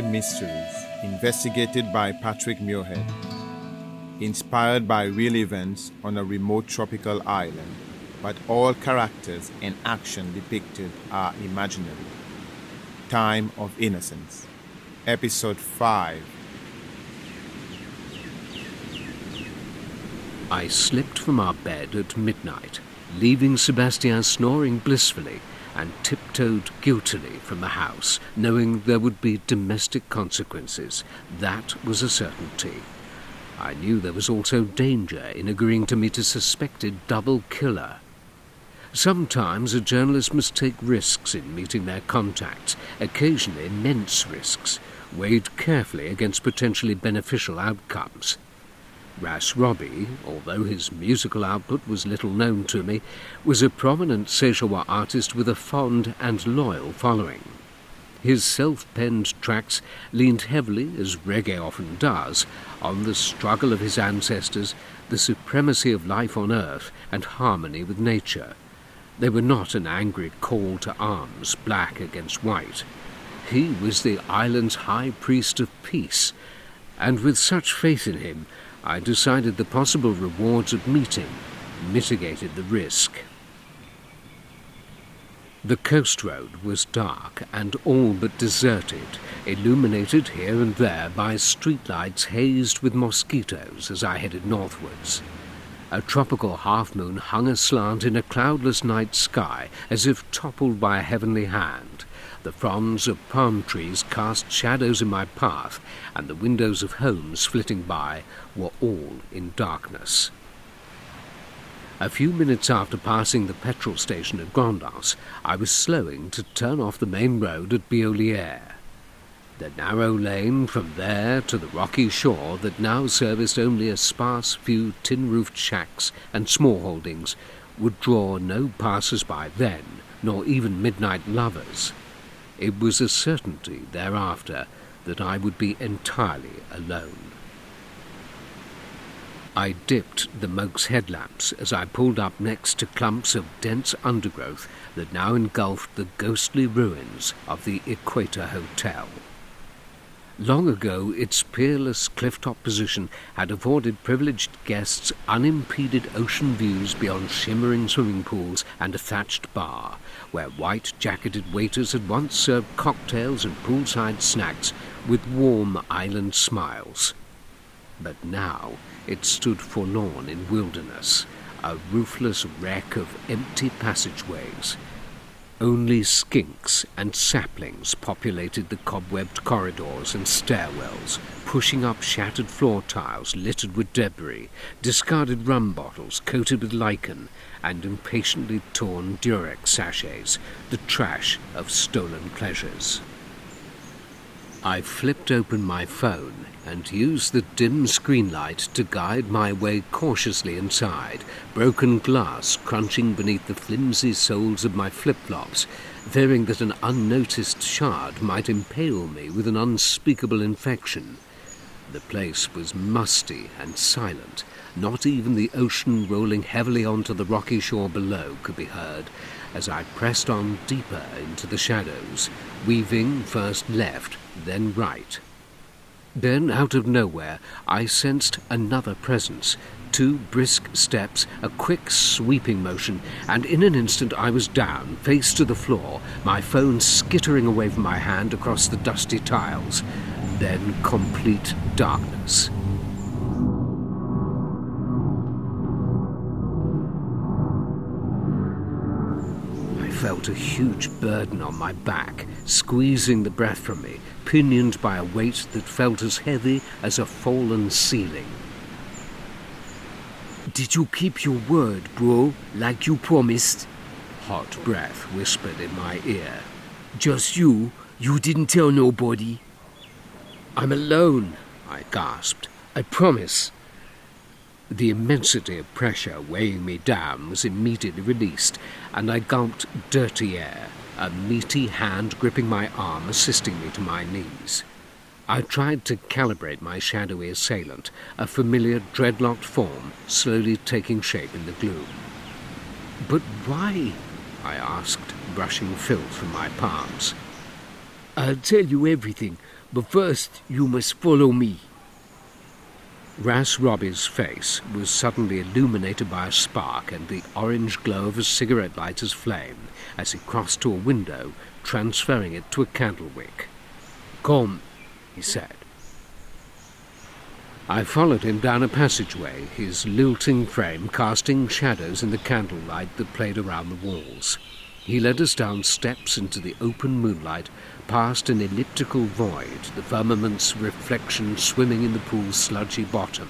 Mysteries, investigated by Patrick Muirhead. Inspired by real events on a remote tropical island, but all characters and action depicted are imaginary. Time of Innocence, Episode 5. I slipped from our bed at midnight, leaving Sebastian snoring blissfully, and tiptoed guiltily from the house, knowing there would be domestic consequences. That was a certainty. I knew there was also danger in agreeing to meet a suspected double killer. Sometimes a journalist must take risks in meeting their contacts, occasionally immense risks, weighed carefully against potentially beneficial outcomes. Ras Robbie, although his musical output was little known to me, was a prominent Seychellois artist with a fond and loyal following. His self-penned tracks leaned heavily, as reggae often does, on the struggle of his ancestors, the supremacy of life on earth, and harmony with nature. They were not an angry call to arms, black against white. He was the island's high priest of peace, and with such faith in him, I decided the possible rewards of meeting mitigated the risk. The coast road was dark and all but deserted, illuminated here and there by streetlights hazed with mosquitoes as I headed northwards. A tropical half moon hung aslant in a cloudless night sky as if toppled by a heavenly hand. The fronds of palm trees cast shadows in my path, and the windows of homes flitting by were all in darkness. A few minutes after passing the petrol station at Grand Anse, I was slowing to turn off the main road at Biolière. The narrow lane from there to the rocky shore that now serviced only a sparse few tin-roofed shacks and small holdings would draw no passers-by then, nor even midnight lovers. It was a certainty thereafter that I would be entirely alone. I dipped the Moke's headlamps as I pulled up next to clumps of dense undergrowth that now engulfed the ghostly ruins of the Equator Hotel. Long ago, its peerless cliff-top position had afforded privileged guests unimpeded ocean views beyond shimmering swimming pools and a thatched bar, where white-jacketed waiters had once served cocktails and poolside snacks with warm island smiles. But now it stood forlorn in wilderness, a roofless wreck of empty passageways. Only skinks and saplings populated the cobwebbed corridors and stairwells, pushing up shattered floor tiles littered with debris, discarded rum bottles coated with lichen, and impatiently torn Durex sachets, the trash of stolen pleasures. I flipped open my phone and used the dim screenlight to guide my way cautiously inside, broken glass crunching beneath the flimsy soles of my flip-flops, fearing that an unnoticed shard might impale me with an unspeakable infection. The place was musty and silent. Not even the ocean rolling heavily onto the rocky shore below could be heard as I pressed on deeper into the shadows, weaving first left then right. Then, out of nowhere, I sensed another presence. Two brisk steps, a quick sweeping motion, and in an instant I was down, face to the floor, my phone skittering away from my hand across the dusty tiles. Then complete darkness. Felt a huge burden on my back, squeezing the breath from me, pinioned by a weight that felt as heavy as a fallen ceiling. Did you keep your word, bro, like you promised? Hot breath whispered in my ear. Just you? You didn't tell nobody? I'm alone, I gasped. I promise. The immensity of pressure weighing me down was immediately released, and I gulped dirty air, a meaty hand gripping my arm, assisting me to my knees. I tried to calibrate my shadowy assailant, a familiar dreadlocked form slowly taking shape in the gloom. But why? I asked, brushing filth from my palms. I'll tell you everything, But first, you must follow me. Ras Robbie's face was suddenly illuminated by a spark and the orange glow of a cigarette lighter's flame as he crossed to a window, transferring it to a candle wick. Come, he said. I followed him down a passageway, his lilting frame casting shadows in the candlelight that played around the walls. He led us down steps into the open moonlight, past an elliptical void, the firmament's reflection swimming in the pool's sludgy bottom.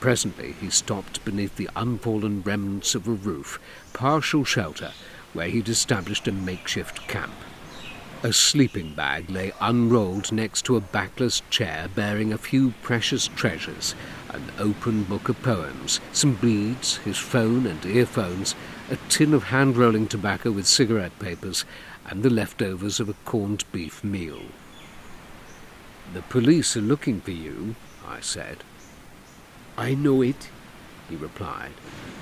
Presently he stopped beneath the unfallen remnants of a roof, partial shelter, where he'd established a makeshift camp. A sleeping bag lay unrolled next to a backless chair bearing a few precious treasures an open book of poems, some beads, his phone and earphones, a tin of hand rolling tobacco with cigarette papers, and the leftovers of a corned beef meal. The police are looking for you, I said. I know it, he replied.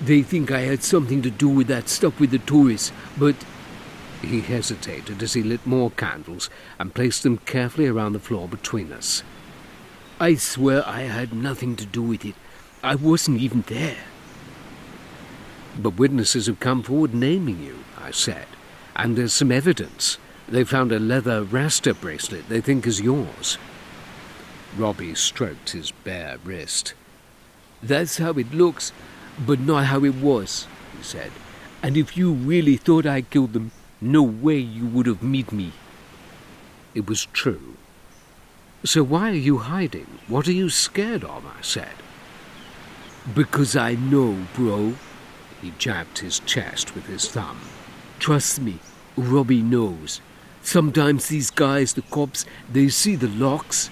They think I had something to do with that stuff with the tourists, but he hesitated as he lit more candles and placed them carefully around the floor between us. I swear I had nothing to do with it. I wasn't even there. But witnesses have come forward naming you, I said, and there's some evidence. They found a leather Rasta bracelet they think is yours. Robbie stroked his bare wrist. That's how it looks, but not how it was, he said. And if you really thought I killed them, no way you would have met me. It was true. So why are you hiding? What are you scared of? I said. Because I know, bro. He jabbed his chest with his thumb. Trust me, Robbie knows. Sometimes these guys, the cops, they see the locks.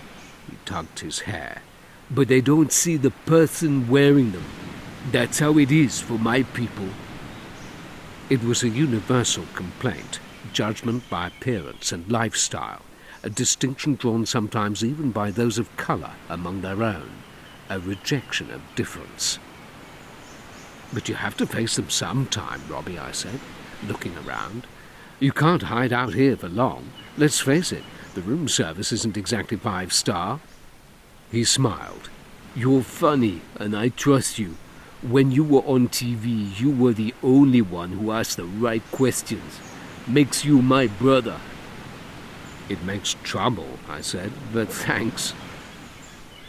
He tugged his hair. But they don't see the person wearing them. That's how it is for my people. It was a universal complaint, judgment by appearance and lifestyle, a distinction drawn sometimes even by those of colour among their own, a rejection of difference. But you have to face them sometime, Robbie, I said, looking around. You can't hide out here for long. Let's face it, the room service isn't exactly five star. He smiled. You're funny, and I trust you. When you were on TV, you were the only one who asked the right questions. Makes you my brother. It makes trouble, I said, but thanks.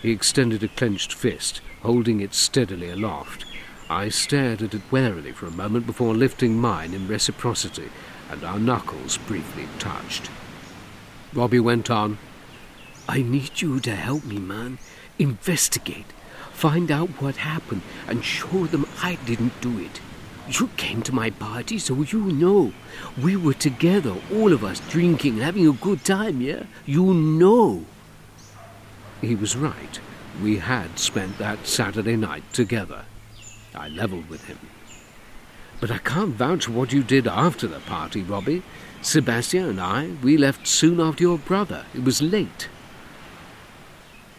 He extended a clenched fist, holding it steadily aloft. I stared at it warily for a moment before lifting mine in reciprocity, and our knuckles briefly touched. Robbie went on, I need you to help me, man. Investigate. Find out what happened and show them I didn't do it. You came to my party, so you know. We were together, all of us, drinking having a good time, yeah? You know. He was right. We had spent that Saturday night together. I levelled with him. But I can't vouch for what you did after the party, Robbie. Sebastian and I, we left soon after your brother. It was late.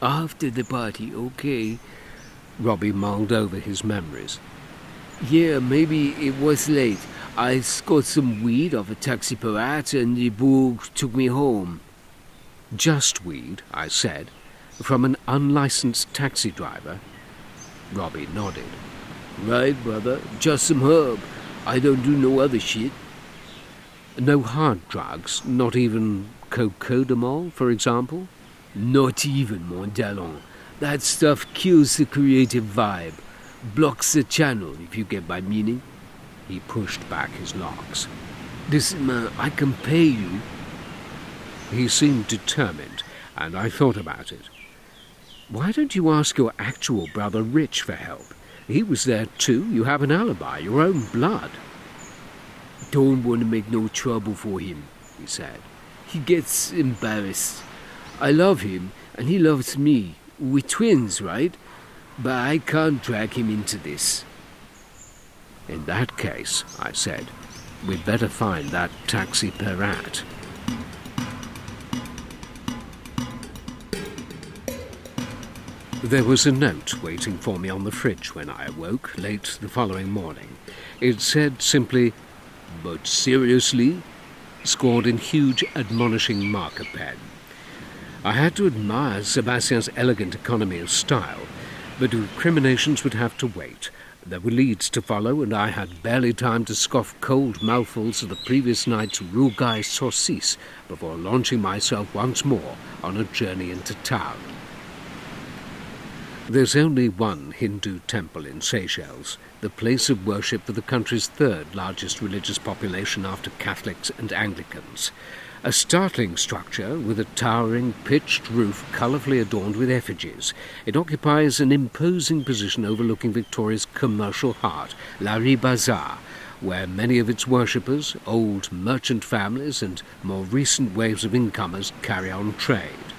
After the party, okay. Robbie mulled over his memories. Yeah, maybe it was late. I scored some weed off a taxi parade and the boog took me home. Just weed, I said, from an unlicensed taxi driver. Robbie nodded. Right, brother, just some herb. I don't do no other shit. No hard drugs, not even cocodamol, for example? Not even, Montalon. That stuff kills the creative vibe, blocks the channel, if you get my meaning. He pushed back his locks. Listen, man, I can pay you. He seemed determined, and I thought about it. Why don't you ask your actual brother Rich for help? He was there too. You have an alibi, your own blood. Don't want to make no trouble for him, he said. He gets embarrassed. I love him, and he loves me. We're twins, right? But I can't drag him into this. In that case, I said, we'd better find that taxi Perat. There was a note waiting for me on the fridge when I awoke late the following morning. It said simply, But seriously? scored in huge admonishing marker pen. I had to admire Sebastian's elegant economy of style, but recriminations would have to wait. There were leads to follow, and I had barely time to scoff cold mouthfuls of the previous night's rougaille saucisse before launching myself once more on a journey into town. There's only one Hindu temple in Seychelles, the place of worship for the country's third largest religious population after Catholics and Anglicans. A startling structure with a towering, pitched roof colourfully adorned with effigies. It occupies an imposing position overlooking Victoria's commercial heart, Rue Bazaar, where many of its worshippers, old merchant families, and more recent waves of incomers carry on trade.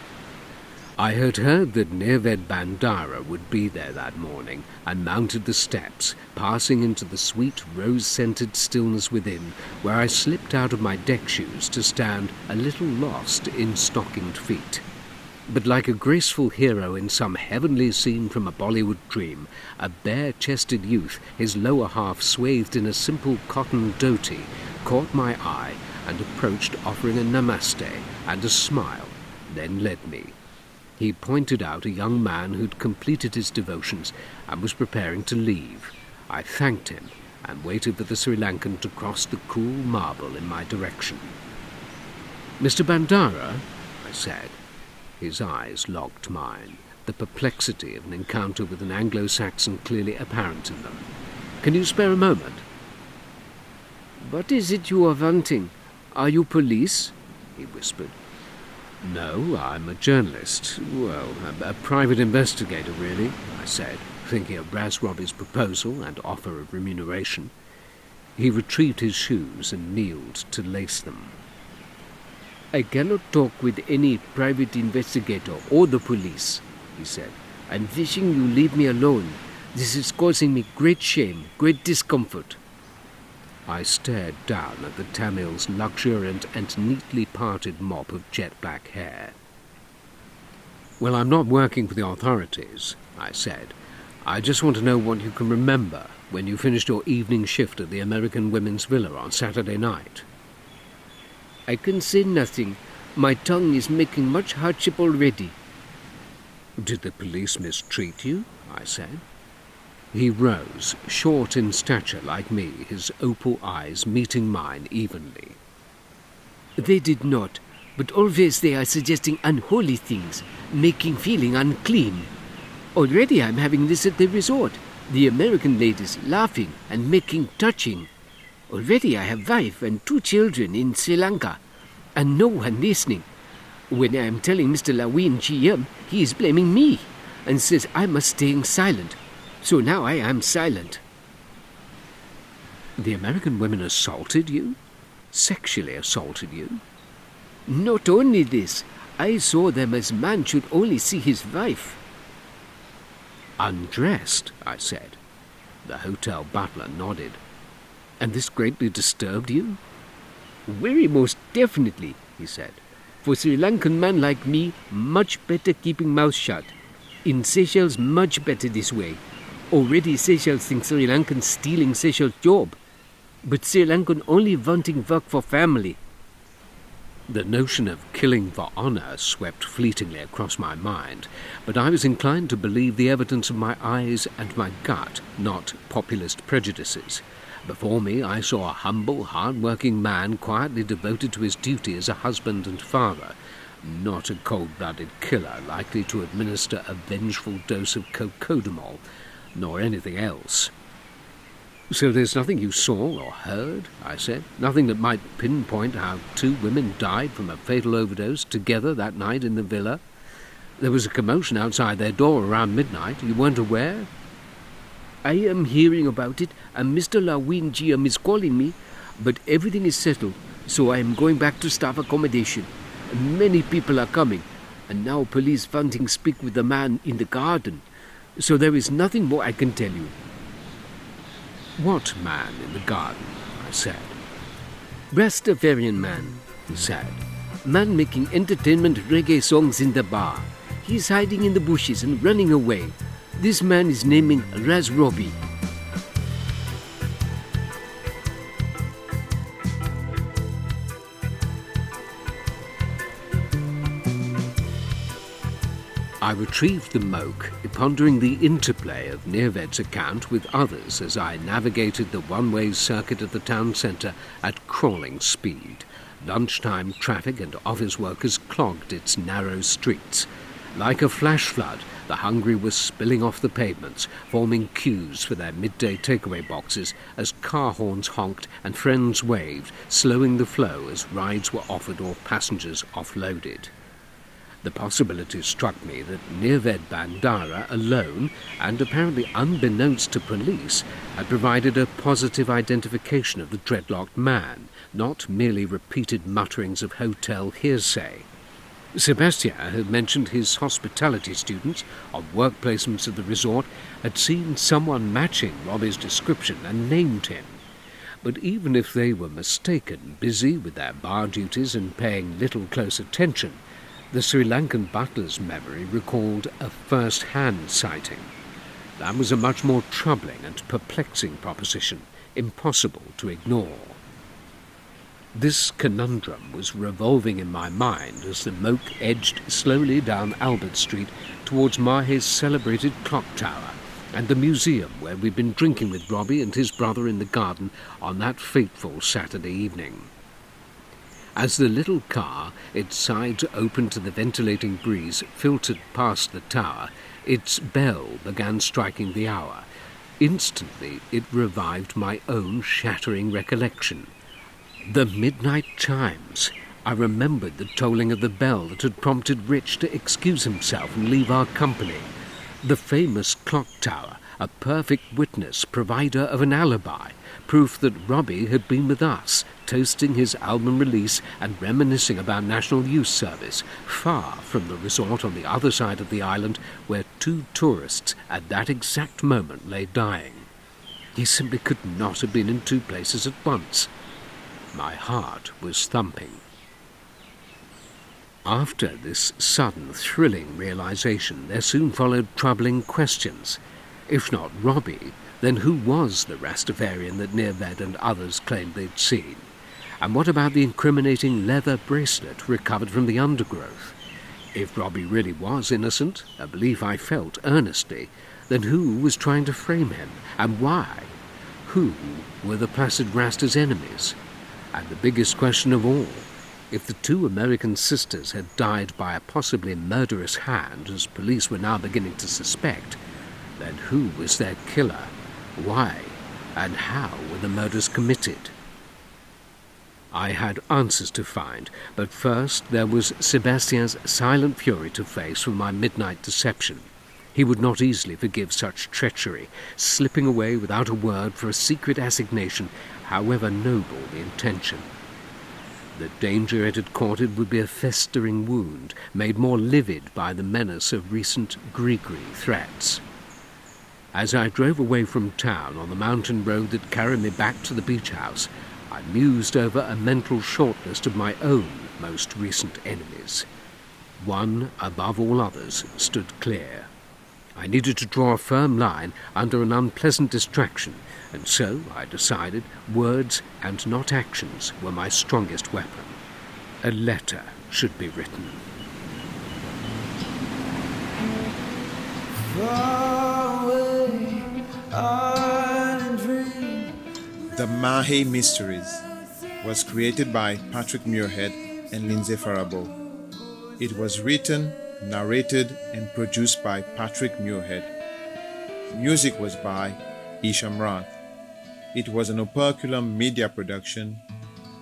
I had heard that Nirved Bandara would be there that morning, and mounted the steps, passing into the sweet, rose-scented stillness within, where I slipped out of my deck shoes to stand a little lost in stockinged feet. But like a graceful hero in some heavenly scene from a Bollywood dream, a bare-chested youth, his lower half swathed in a simple cotton dhoti, caught my eye and approached offering a namaste and a smile, then led me he pointed out a young man who'd completed his devotions and was preparing to leave. I thanked him and waited for the Sri Lankan to cross the cool marble in my direction. Mr. Bandara, I said. His eyes locked mine, the perplexity of an encounter with an Anglo Saxon clearly apparent in them. Can you spare a moment? What is it you are wanting? Are you police? he whispered. No, I'm a journalist. Well, a, a, private investigator, really, I said, thinking of Ras Robbie's proposal and offer of remuneration. He retrieved his shoes and kneeled to lace them. I cannot talk with any private investigator or the police, he said. I'm wishing you leave me alone. This is causing me great shame, great discomfort. I stared down at the Tamil's luxuriant and neatly parted mop of jet black hair. Well, I'm not working for the authorities, I said. I just want to know what you can remember when you finished your evening shift at the American Women's Villa on Saturday night. I can say nothing. My tongue is making much hardship already. Did the police mistreat you? I said. He rose, short in stature like me, his opal eyes meeting mine evenly. They did not, but always they are suggesting unholy things, making feeling unclean. Already I'm having this at the resort. The American ladies laughing and making touching. Already I have wife and two children in Sri Lanka, and no one listening. When I am telling Mr. Lawin GM, he is blaming me, and says I must stay silent so now I am silent. The American women assaulted you? Sexually assaulted you? Not only this, I saw them as man should only see his wife. Undressed, I said. The hotel butler nodded. And this greatly disturbed you? Very most definitely, he said. For Sri Lankan man like me, much better keeping mouth shut. In Seychelles, much better this way. Already Seychelles thinks Sri Lankan stealing Seychelles' job. But Sri Lankan only wanting work for family. The notion of killing for honour swept fleetingly across my mind, but I was inclined to believe the evidence of my eyes and my gut, not populist prejudices. Before me I saw a humble, hard-working man quietly devoted to his duty as a husband and father, not a cold-blooded killer likely to administer a vengeful dose of cocodamol nor anything else. So there's nothing you saw or heard, I said? Nothing that might pinpoint how two women died from a fatal overdose together that night in the villa? There was a commotion outside their door around midnight. You weren't aware? I am hearing about it, and Mr. Lawin GM is calling me, but everything is settled, so I am going back to staff accommodation. Many people are coming, and now police wanting speak with the man in the garden so there is nothing more I can tell you. What man in the garden? I said. Rastafarian man, he said. Man making entertainment reggae songs in the bar. He's hiding in the bushes and running away. This man is naming Ras Robbie. Retrieved the Moke, pondering the interplay of Nirved's account with others as I navigated the one-way circuit of the town centre at crawling speed. Lunchtime traffic and office workers clogged its narrow streets. Like a flash flood, the hungry were spilling off the pavements, forming queues for their midday takeaway boxes as car horns honked and friends waved, slowing the flow as rides were offered or passengers offloaded. The possibility struck me that Nirved Bandara alone, and apparently unbeknownst to police, had provided a positive identification of the dreadlocked man, not merely repeated mutterings of hotel hearsay. Sebastian had mentioned his hospitality students on work placements at the resort had seen someone matching Robbie's description and named him. But even if they were mistaken, busy with their bar duties and paying little close attention, the Sri Lankan butler's memory recalled a first-hand sighting. That was a much more troubling and perplexing proposition, impossible to ignore. This conundrum was revolving in my mind as the moke edged slowly down Albert Street towards Mahé's celebrated clock tower and the museum where we'd been drinking with Robbie and his brother in the garden on that fateful Saturday evening. As the little car, its sides open to the ventilating breeze, filtered past the tower, its bell began striking the hour. Instantly it revived my own shattering recollection. The midnight chimes. I remembered the tolling of the bell that had prompted Rich to excuse himself and leave our company. The famous clock tower, a perfect witness, provider of an alibi, proof that Robbie had been with us, toasting his album release and reminiscing about National Youth Service, far from the resort on the other side of the island where two tourists at that exact moment lay dying. He simply could not have been in two places at once. My heart was thumping. After this sudden, thrilling realization, there soon followed troubling questions. If not Robbie, then who was the Rastafarian that Nirved and others claimed they'd seen? And what about the incriminating leather bracelet recovered from the undergrowth? If Robbie really was innocent, a belief I felt earnestly, then who was trying to frame him, and why? Who were the Placid Rasta's enemies? And the biggest question of all, if the two American sisters had died by a possibly murderous hand, as police were now beginning to suspect, then who was their killer? Why? And how were the murders committed? I had answers to find, but first there was Sebastian's silent fury to face for my midnight deception. He would not easily forgive such treachery, slipping away without a word for a secret assignation however noble the intention. The danger it had courted would be a festering wound, made more livid by the menace of recent Grigri threats. As I drove away from town on the mountain road that carried me back to the beach house, I mused over a mental shortlist of my own most recent enemies. One, above all others, stood clear. I needed to draw a firm line under an unpleasant distraction and so I decided words and not actions were my strongest weapon. A letter should be written. The Mahé Mysteries was created by Patrick Muirhead and Lindsay Faribault. It was written, narrated, and produced by Patrick Muirhead. Music was by Isham Rath. It was an operculum media production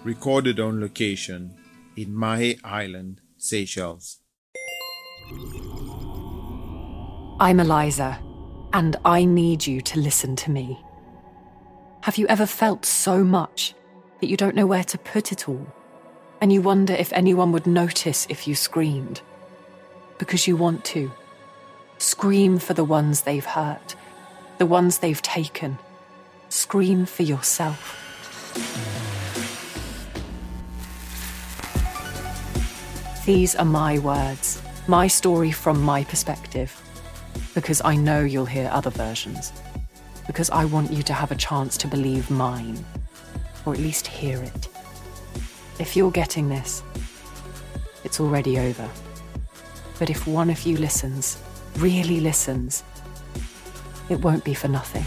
recorded on location in Mahé Island, Seychelles. I'm Eliza, and I need you to listen to me. Have you ever felt so much that you don't know where to put it all? And you wonder if anyone would notice if you screamed? Because you want to. Scream for the ones they've hurt, the ones they've taken Scream for yourself. These are my words, my story from my perspective, because I know you'll hear other versions, because I want you to have a chance to believe mine, or at least hear it. If you're getting this, it's already over. But if one of you listens, really listens, it won't be for nothing.